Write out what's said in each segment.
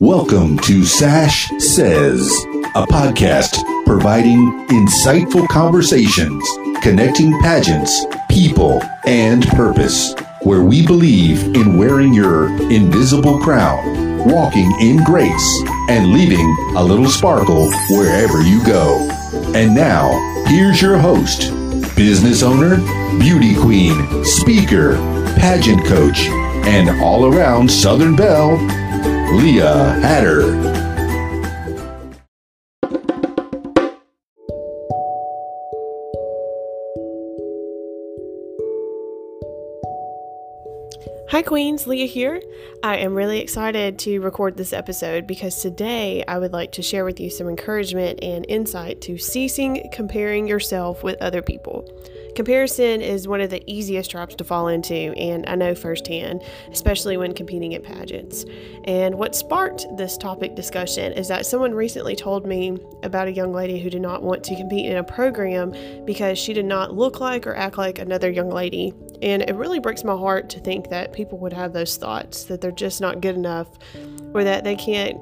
Welcome to Sash Says, a podcast providing insightful conversations, connecting pageants, people, and purpose, where we believe in wearing your invisible crown, walking in grace, and leaving a little sparkle wherever you go. And now, here's your host, business owner, beauty queen, speaker, pageant coach, and all around Southern Belle, Leah Hatter. Hi, Queens, Leah here. I am really excited to record this episode because today I would like to share with you some encouragement and insight to ceasing comparing yourself with other people. Comparison is one of the easiest traps to fall into, and I know firsthand, especially when competing at pageants. And what sparked this topic discussion is that someone recently told me about a young lady who did not want to compete in a program because she did not look like or act like another young lady. And it really breaks my heart to think that people would have those thoughts that they're just not good enough or that they can't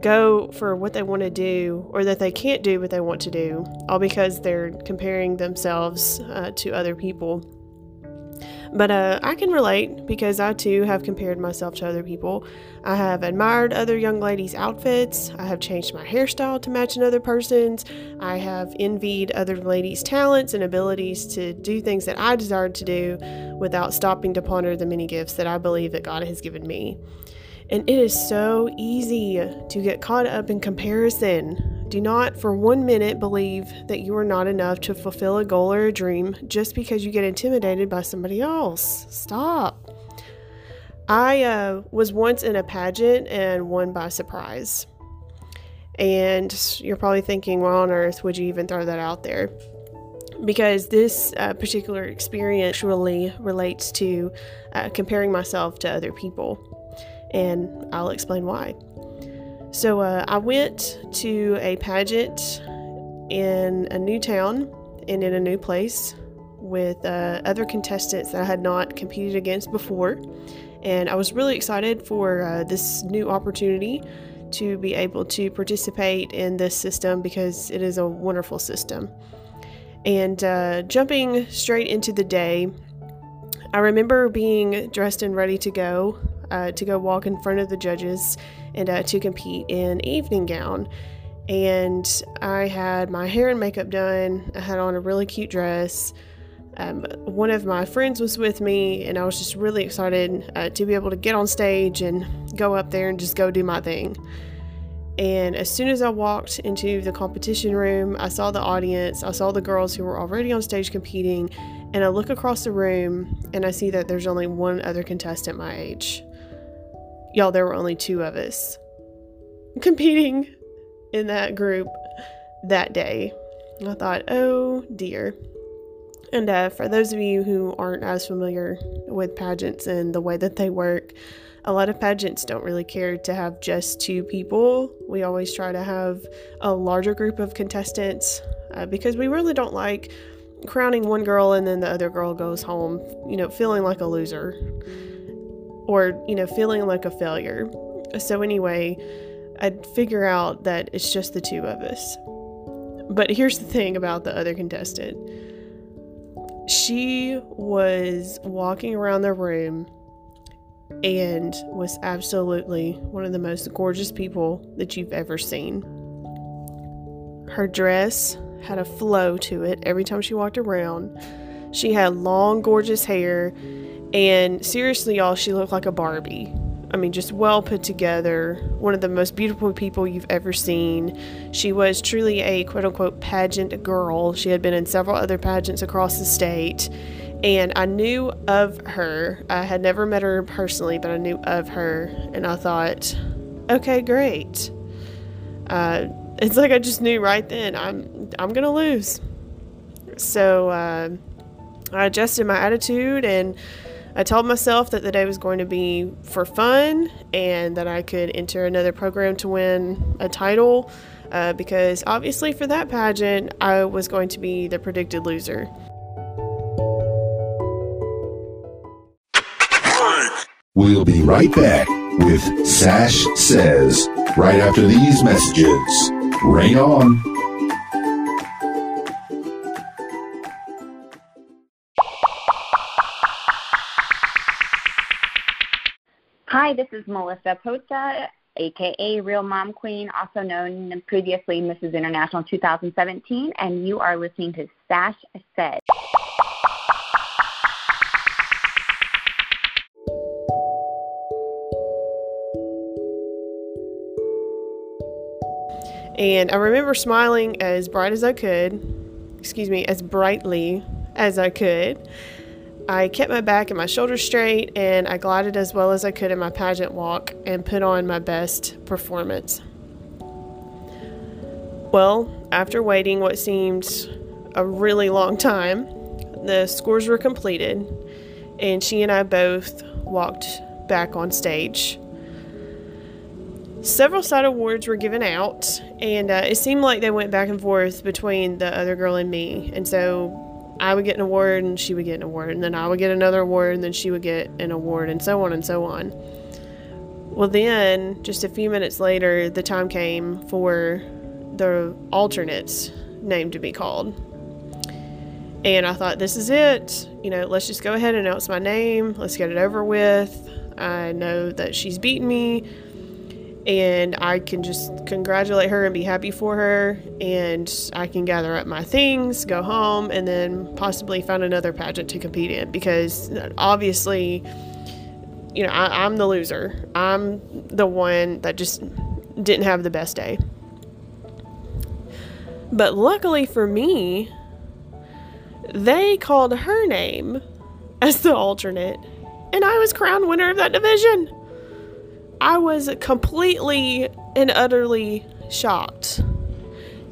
go for what they want to do or that they can't do what they want to do, all because they're comparing themselves uh, to other people. But uh, I can relate because I too have compared myself to other people. I have admired other young ladies' outfits. I have changed my hairstyle to match another person's. I have envied other ladies' talents and abilities to do things that I desired to do without stopping to ponder the many gifts that I believe that God has given me. And it is so easy to get caught up in comparison. Do not for one minute believe that you are not enough to fulfill a goal or a dream just because you get intimidated by somebody else. Stop. I uh, was once in a pageant and won by surprise. And you're probably thinking, why on earth would you even throw that out there? Because this uh, particular experience really relates to uh, comparing myself to other people and I'll explain why. So uh, I went to a pageant in a new town and in a new place with uh, other contestants that I had not competed against before. And I was really excited for uh, this new opportunity to be able to participate in this system because it is a wonderful system. And uh, jumping straight into the day, I remember being dressed and ready to go uh, to go walk in front of the judges and uh, to compete in evening gown. And I had my hair and makeup done. I had on a really cute dress. Um, one of my friends was with me, and I was just really excited uh, to be able to get on stage and go up there and just go do my thing. And as soon as I walked into the competition room, I saw the audience, I saw the girls who were already on stage competing, and I look across the room and I see that there's only one other contestant my age. Y'all, there were only two of us competing in that group that day. I thought, oh dear. And uh, for those of you who aren't as familiar with pageants and the way that they work, a lot of pageants don't really care to have just two people. We always try to have a larger group of contestants uh, because we really don't like crowning one girl and then the other girl goes home, you know, feeling like a loser or, you know, feeling like a failure. So, anyway, I'd figure out that it's just the two of us. But here's the thing about the other contestant she was walking around the room and was absolutely one of the most gorgeous people that you've ever seen. Her dress had a flow to it every time she walked around. She had long, gorgeous hair and seriously, y'all, she looked like a Barbie. I mean, just well put together, one of the most beautiful people you've ever seen. She was truly a quote unquote pageant girl. She had been in several other pageants across the state. And I knew of her. I had never met her personally, but I knew of her. And I thought, okay, great. Uh, it's like I just knew right then I'm I'm gonna lose. So uh, I adjusted my attitude and I told myself that the day was going to be for fun and that I could enter another program to win a title uh, because obviously for that pageant, I was going to be the predicted loser. We'll be right back with Sash Says right after these messages. Reign on. Hi, this is Melissa Posa, aka Real Mom Queen, also known previously Mrs. International 2017, and you are listening to Sash Says. And I remember smiling as bright as I could, excuse me, as brightly as I could. I kept my back and my shoulders straight, and I glided as well as I could in my pageant walk and put on my best performance. Well, after waiting what seemed a really long time, the scores were completed, and she and I both walked back on stage. Several side awards were given out, and uh, it seemed like they went back and forth between the other girl and me. And so I would get an award, and she would get an award, and then I would get another award, and then she would get an award, and so on and so on. Well, then, just a few minutes later, the time came for the alternates name to be called. And I thought, this is it. You know, let's just go ahead and announce my name. Let's get it over with. I know that she's beaten me and I can just congratulate her and be happy for her. And I can gather up my things, go home, and then possibly find another pageant to compete in because obviously, you know, I, am the loser. I'm the one that just didn't have the best day. But luckily for me, they called her name as the alternate, and I was crowned winner of that division. I was completely and utterly shocked,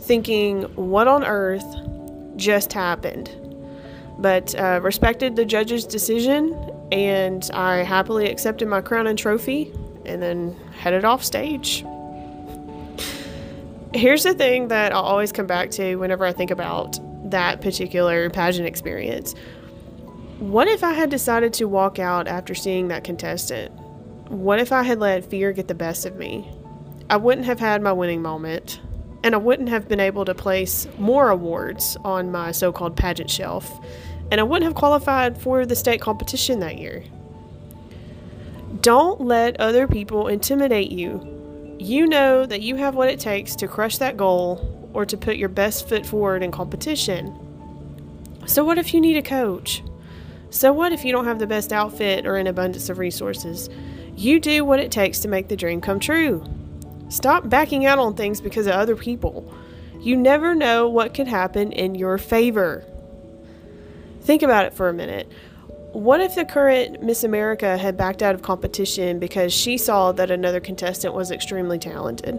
thinking, what on earth just happened? But uh, respected the judge's decision, and I happily accepted my crown and trophy and then headed off stage. Here's the thing that I'll always come back to whenever I think about that particular pageant experience. What if I had decided to walk out after seeing that contestant? What if I had let fear get the best of me? I wouldn't have had my winning moment, and I wouldn't have been able to place more awards on my so called pageant shelf, and I wouldn't have qualified for the state competition that year. Don't let other people intimidate you. You know that you have what it takes to crush that goal or to put your best foot forward in competition. So, what if you need a coach? So, what if you don't have the best outfit or an abundance of resources? You do what it takes to make the dream come true. Stop backing out on things because of other people. You never know what could happen in your favor. Think about it for a minute. What if the current Miss America had backed out of competition because she saw that another contestant was extremely talented?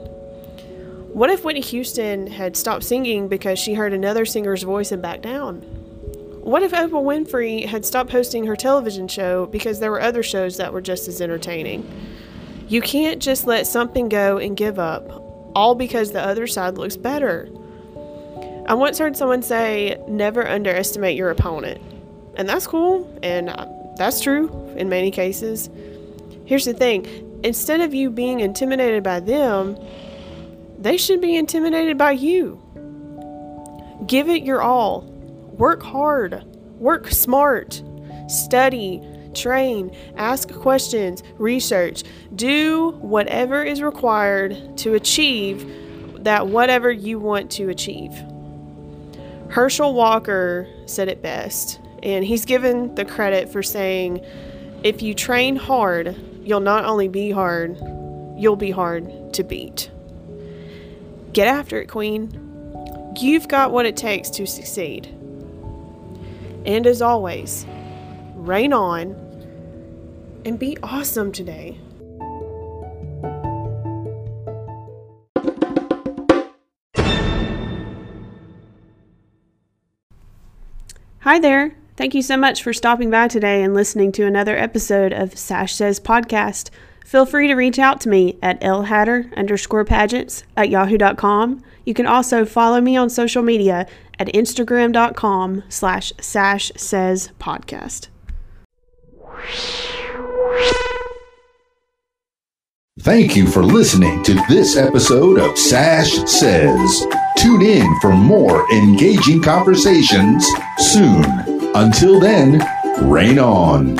What if Whitney Houston had stopped singing because she heard another singer's voice and backed down? What if Oprah Winfrey had stopped hosting her television show because there were other shows that were just as entertaining? You can't just let something go and give up, all because the other side looks better. I once heard someone say, never underestimate your opponent. And that's cool, and that's true in many cases. Here's the thing instead of you being intimidated by them, they should be intimidated by you. Give it your all Work hard, work smart, study, train, ask questions, research, do whatever is required to achieve that whatever you want to achieve. Herschel Walker said it best, and he's given the credit for saying, if you train hard, you'll not only be hard, you'll be hard to beat. Get after it, Queen. You've got what it takes to succeed. And as always, reign on and be awesome today. Hi there. Thank you so much for stopping by today and listening to another episode of Sash Says Podcast. Feel free to reach out to me at lhatter underscore pageants at yahoo.com. You can also follow me on social media at instagram.com slash sash says podcast. Thank you for listening to this episode of Sash Says. Tune in for more engaging conversations soon. Until then, reign on.